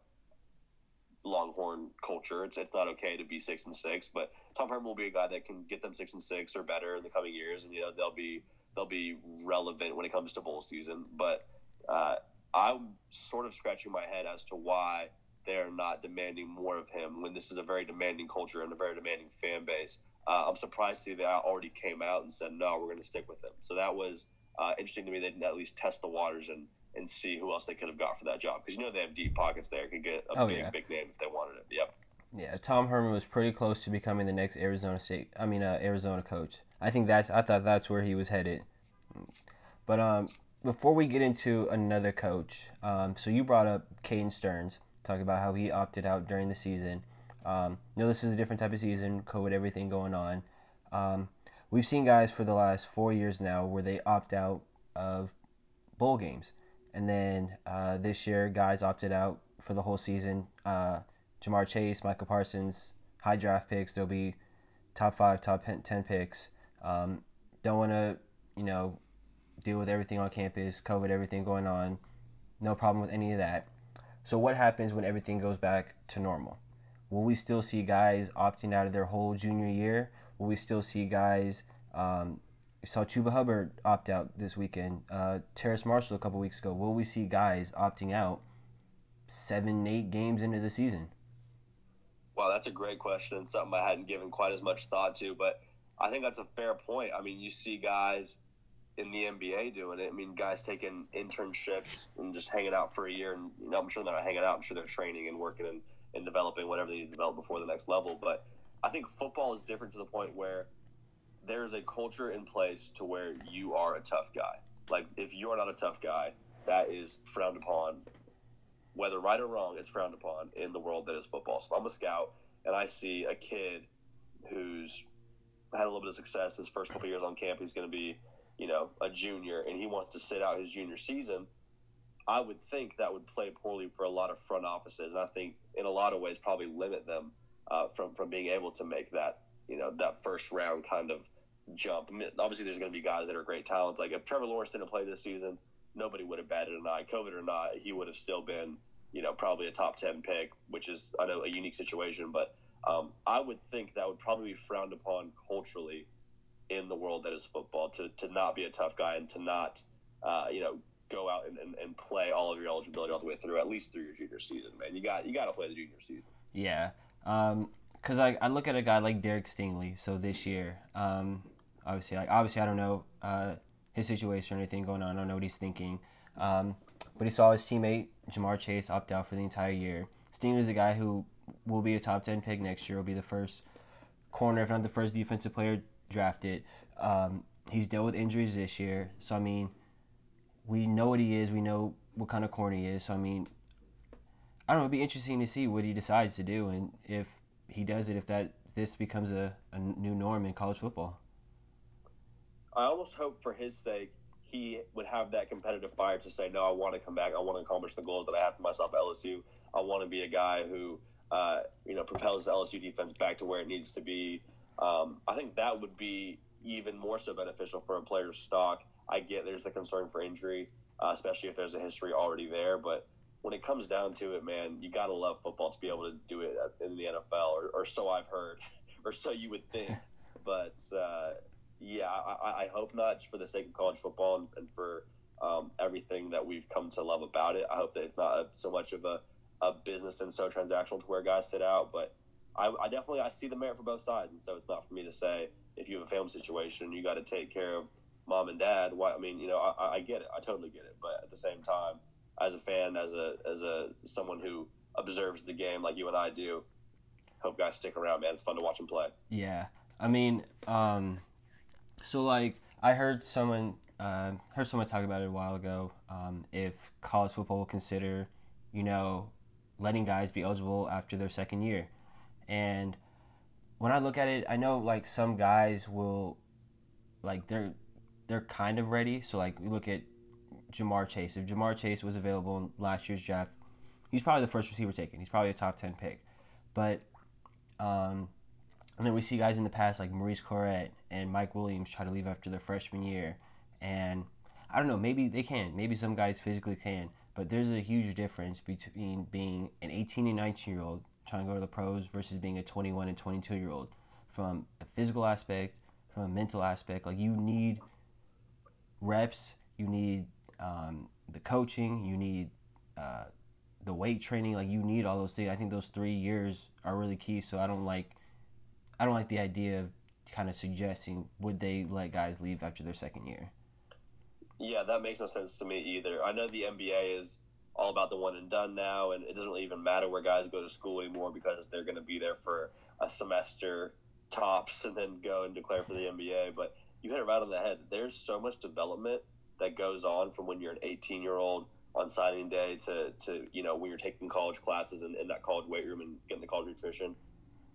Longhorn culture. It's it's not okay to be six and six, but Tom Herman will be a guy that can get them six and six or better in the coming years, and you know they'll be they'll be relevant when it comes to bowl season. But uh, I'm sort of scratching my head as to why they're not demanding more of him when this is a very demanding culture and a very demanding fan base. Uh, I'm surprised to see that I already came out and said, no, we're going to stick with him. So that was uh, interesting to me. They didn't at least test the waters and, and see who else they could have got for that job. Because you know they have deep pockets there, could get a oh, big, yeah. big name if they wanted it. Yep. Yeah, Tom Herman was pretty close to becoming the next Arizona State. I mean, uh, Arizona coach. I think that's. I thought that's where he was headed. But um, before we get into another coach, um, so you brought up Caden Sterns talk about how he opted out during the season. Um, know, this is a different type of season, COVID, everything going on. Um, we've seen guys for the last four years now where they opt out of bowl games. And then uh, this year, guys opted out for the whole season. Uh, Ja'Marr Chase, Micah Parsons, high draft picks. There'll be top five, top 10 picks. Um, don't want to, you know, deal with everything on campus, COVID, everything going on. No problem with any of that. So what happens when everything goes back to normal? Will we still see guys opting out of their whole junior year? Will we still see guys um, saw Chuba Hubbard opt out this weekend. Uh, Terrace Marshall a couple weeks ago. Will we see guys opting out seven, eight games into the season? Well, that's a great question and something I hadn't given quite as much thought to, but I think that's a fair point. I mean, you see guys in the NBA doing it. I mean, guys taking internships and just hanging out for a year, and you know, I'm sure they're not hanging out. I'm sure they're training and working and, and developing whatever they need to develop before the next level. But I think football is different to the point where there's a culture in place to where you are a tough guy. Like if you are not a tough guy, that is frowned upon. Whether right or wrong, it's frowned upon in the world that is football. So I'm a scout and I see a kid who's had a little bit of success his first couple years on camp, he's going to be, you know, a junior, and he wants to sit out his junior season. I would think that would play poorly for a lot of front offices, and I think in a lot of ways probably limit them uh, from from being able to make that you know that first round kind of jump. I mean, obviously, there's going to be guys that are great talents. Like if Trevor Lawrence didn't play this season, nobody would have batted an eye. COVID or not, he would have still been you know probably a top ten pick, which is I know a unique situation, but um, I would think that would probably be frowned upon culturally in the world that is football to, to not be a tough guy and to not uh, you know go out and, and, and play all of your eligibility all the way through at least through your junior season man. You got you got to play the junior season. Yeah. Because um, I, I look at a guy like Derek Stingley so this year um, obviously like obviously I don't know uh, his situation or anything going on. I don't know what he's thinking. Um, but he saw his teammate Ja'Marr Chase opt out for the entire year. Stingley's a guy who will be a top 10 pick next year. Will be the first corner if not the first defensive player drafted. Um, he's dealt with injuries this year, so I mean, we know what he is. We know what kind of corner he is. So I mean, I don't know. It'd be interesting to see what he decides to do, and if he does it, if that this becomes a, a new norm in college football. I almost hope for his sake he would have that competitive fire to say, no, I want to come back. I want to accomplish the goals that I have for myself at LSU. I want to be a guy who, uh, you know, propels the LSU defense back to where it needs to be. Um, I think that would be even more so beneficial for a player's stock. I get there's the concern for injury, uh, especially if there's a history already there. But when it comes down to it, man, you got to love football to be able to do it in the NFL, or, or so I've heard, or so you would think. But uh, yeah, I, I, hope not, just for the sake of college football and, and for um, everything that we've come to love about it. I hope that it's not a, so much of a, a business and so transactional to where guys sit out, but I, I definitely I see the merit for both sides, and so it's not for me to say if you have a family situation, you got to take care of mom and dad. Why? I mean, you know, I, I get it, I totally get it, but at the same time, as a fan, as a as a someone who observes the game like you and I do, hope guys stick around, man. It's fun to watch them play. Yeah, I mean, um, so like I heard someone uh, heard someone talk about it a while ago. Um, if college football will consider, you know, letting guys be eligible after their second year. And when I look at it, I know like some guys will, like they're they're kind of ready. So like we look at Ja'Marr Chase. If Ja'Marr Chase was available in last year's draft, he's probably the first receiver taken. He's probably a top ten pick. But um, and then we see guys in the past like Maurice Clarett and Mike Williams try to leave after their freshman year. And I don't know, maybe they can. Maybe some guys physically can. But there's a huge difference between being an 18 and 19 year old trying to go to the pros versus being a 21 and 22 year old from a physical aspect from a mental aspect. Like you need reps you need um, the coaching you need uh, the weight training like you need all those things. I think those three years are really key so i don't like i don't like the idea of kind of suggesting would they let guys leave after their second year. Yeah that makes no sense to me either. I know the nba is all about the one and done now, and it doesn't really even matter where guys go to school anymore because they're going to be there for a semester tops and then go and declare for the NBA. But you hit it right on the head. There's so much development that goes on from when you're an 18 year old on signing day to, to you know when you're taking college classes in, in that college weight room and getting the college nutrition.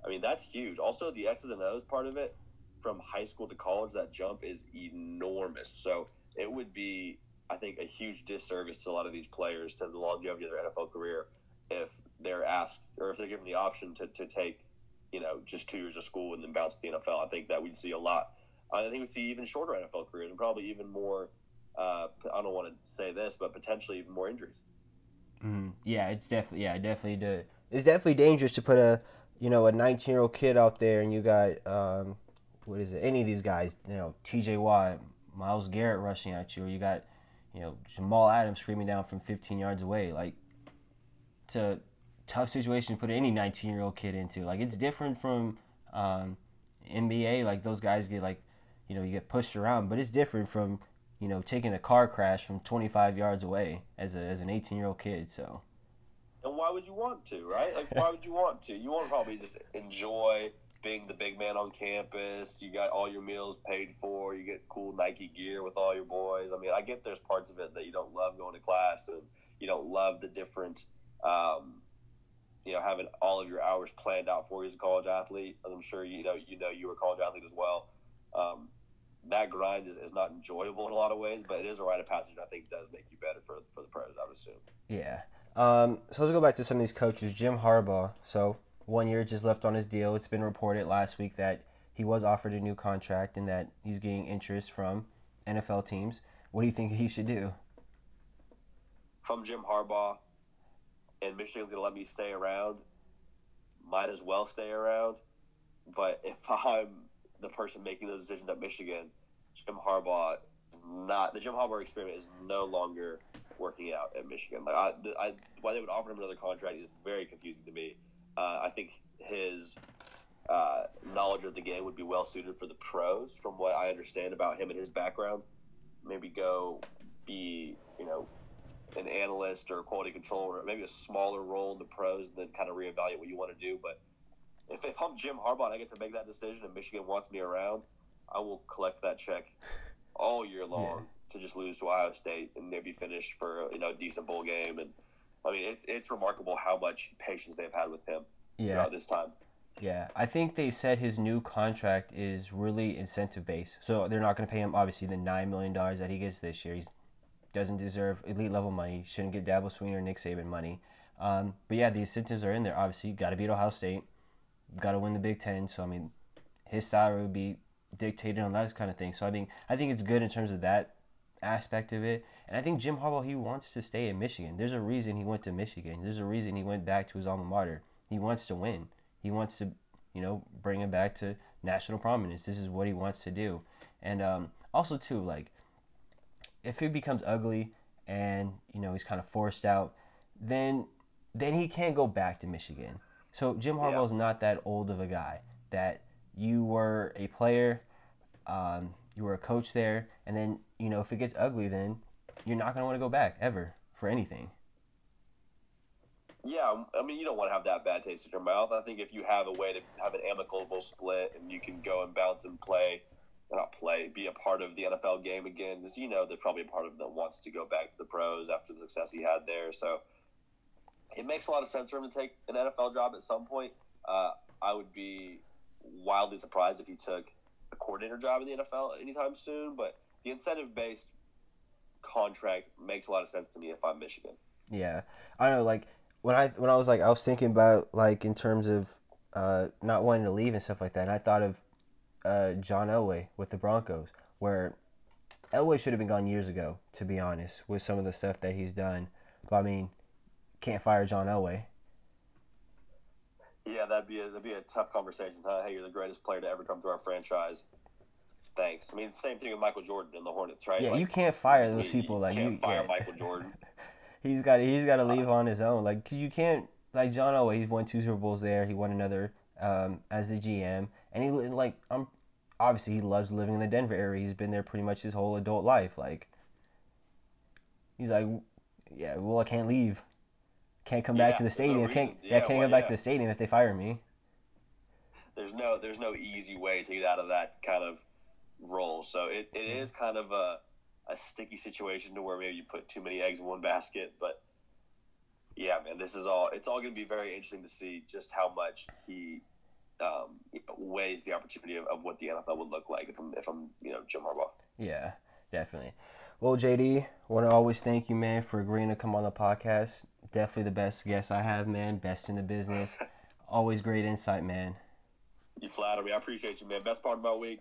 I mean that's huge. Also the X's and O's part of it from high school to college that jump is enormous. So it would be I think, a huge disservice to a lot of these players to the longevity of their NFL career if they're asked or if they're given the option to, to take, you know, just two years of school and then bounce to the NFL. I think that we'd see a lot. I think we'd see even shorter NFL careers and probably even more. Uh, I don't want to say this, but potentially even more injuries. Mm, yeah, it's definitely yeah, definitely the it's definitely dangerous to put a you know a 19 year old kid out there and you got um, what is it? Any of these guys, you know, T.J. Watt, Myles Garrett rushing at you, or you got, you know, Jamal Adams screaming down from 15 yards away. Like, it's a tough situation to put any 19 year old kid into. Like, it's different from um, NBA. Like, those guys get like, you know, you get pushed around, but it's different from, you know, taking a car crash from 25 yards away as a as an 18 year old kid. So. And why would you want to, right? Like, why would you want to? You want to probably just enjoy being the big man on campus. You got all your meals paid for. You get cool Nike gear with all your boys. I mean, I get there's parts of it that you don't love going to class and you don't love the different, um, you know, having all of your hours planned out for you as a college athlete. I'm sure you know you know you were a college athlete as well. Um, that grind is, is not enjoyable in a lot of ways, but it is a rite of passage. I think does make you better for for the pros. I would assume. Yeah. Um, so let's go back to some of these coaches. Jim Harbaugh. So one year just left on his deal. It's been reported last week that he was offered a new contract and that he's getting interest from NFL teams. What do you think he should do? From Jim Harbaugh, and Michigan's going to let me stay around, might as well stay around. But if I'm the person making those decisions at Michigan, Jim Harbaugh not the Jim Harbaugh experiment is no longer working out at Michigan. Like I, I, why they would offer him another contract is very confusing to me. Uh, I think his uh, knowledge of the game would be well suited for the pros, from what I understand about him and his background. Maybe go be, you know, an analyst or a quality controller, maybe a smaller role in the pros, and then kind of reevaluate what you want to do. But if, if I'm Jim Harbaugh and I get to make that decision and Michigan wants me around, I will collect that check all year long yeah. to just lose to Ohio State and maybe finish for you know a decent bowl game and I mean, it's it's remarkable how much patience they've had with him yeah. throughout this time. Yeah, I think they said his new contract is really incentive based. So they're not going to pay him obviously the nine million dollars that he gets this year. He doesn't deserve elite level money. Shouldn't get Dabo Swinney or Nick Saban money. Um, but yeah, the incentives are in there. Obviously, you got to beat Ohio State. Got to win the Big Ten. So I mean, his salary would be dictated on that kind of thing. So I think I think it's good in terms of that aspect of it. And I think Jim Harbaugh he wants to stay in Michigan. There's a reason he went to Michigan. There's a reason he went back to his alma mater. He wants to win. He wants to, you know, bring him back to national prominence. This is what he wants to do. And um, also too, like, if it becomes ugly and you know he's kind of forced out, then then he can't go back to Michigan. So Jim Harbaugh is yeah. not that old of a guy. That you were a player. Um, you were a coach there, and then you know if it gets ugly, then you're not gonna want to go back ever for anything. Yeah, I mean you don't want to have that bad taste in your mouth. I think if you have a way to have an amicable split and you can go and bounce and play, not play, be a part of the NFL game again, because you know there's probably a part of him that wants to go back to the pros after the success he had there. So it makes a lot of sense for him to take an NFL job at some point. Uh, I would be wildly surprised if he took coordinator job in the NFL anytime soon, but the incentive based contract makes a lot of sense to me if I'm Michigan. Yeah, I don't know. Like when I when I was like I was thinking about like in terms of uh, not wanting to leave and stuff like that. And I thought of uh, John Elway with the Broncos, where Elway should have been gone years ago, to be honest, with some of the stuff that he's done. But I mean, can't fire John Elway. Yeah, that'd be a, that'd be a tough conversation. Huh? Hey, you're the greatest player to ever come through our franchise. Thanks. I mean, same thing with Michael Jordan and the Hornets, right? Yeah, like, you can't fire those you, people. You like can't you fire yeah. Michael Jordan. he's got he's got to leave uh, on his own. Like cause you can't like John Elway. He won two Super Bowls there. He won another um, as the GM, and he like I'm obviously he loves living in the Denver area. He's been there pretty much his whole adult life. Like he's like, yeah, well I can't leave. Can't come yeah, back to the stadium. No can't yeah, yeah can't well, come back to the stadium if they fire me. There's no there's no easy way to get out of that kind of role. So it, it is kind of a a sticky situation to where maybe you put too many eggs in one basket. But yeah, man, this is all it's all going to be very interesting to see just how much he um, weighs the opportunity of, of, what the NFL would look like if I'm if I'm you know Jim Harbaugh. Yeah, definitely. Well, JD, want to always thank you, man, for agreeing to come on the podcast. Definitely the best guest I have, man. Best in the business. always great insight, man. You flatter me. I appreciate you, man. Best part of my week.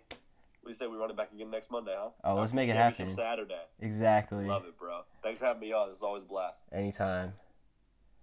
You say we run it back again next Monday, huh? Oh, let's make it happen. Saturday. Exactly. Love it, bro. Thanks for having me on. This is always a blast. Anytime.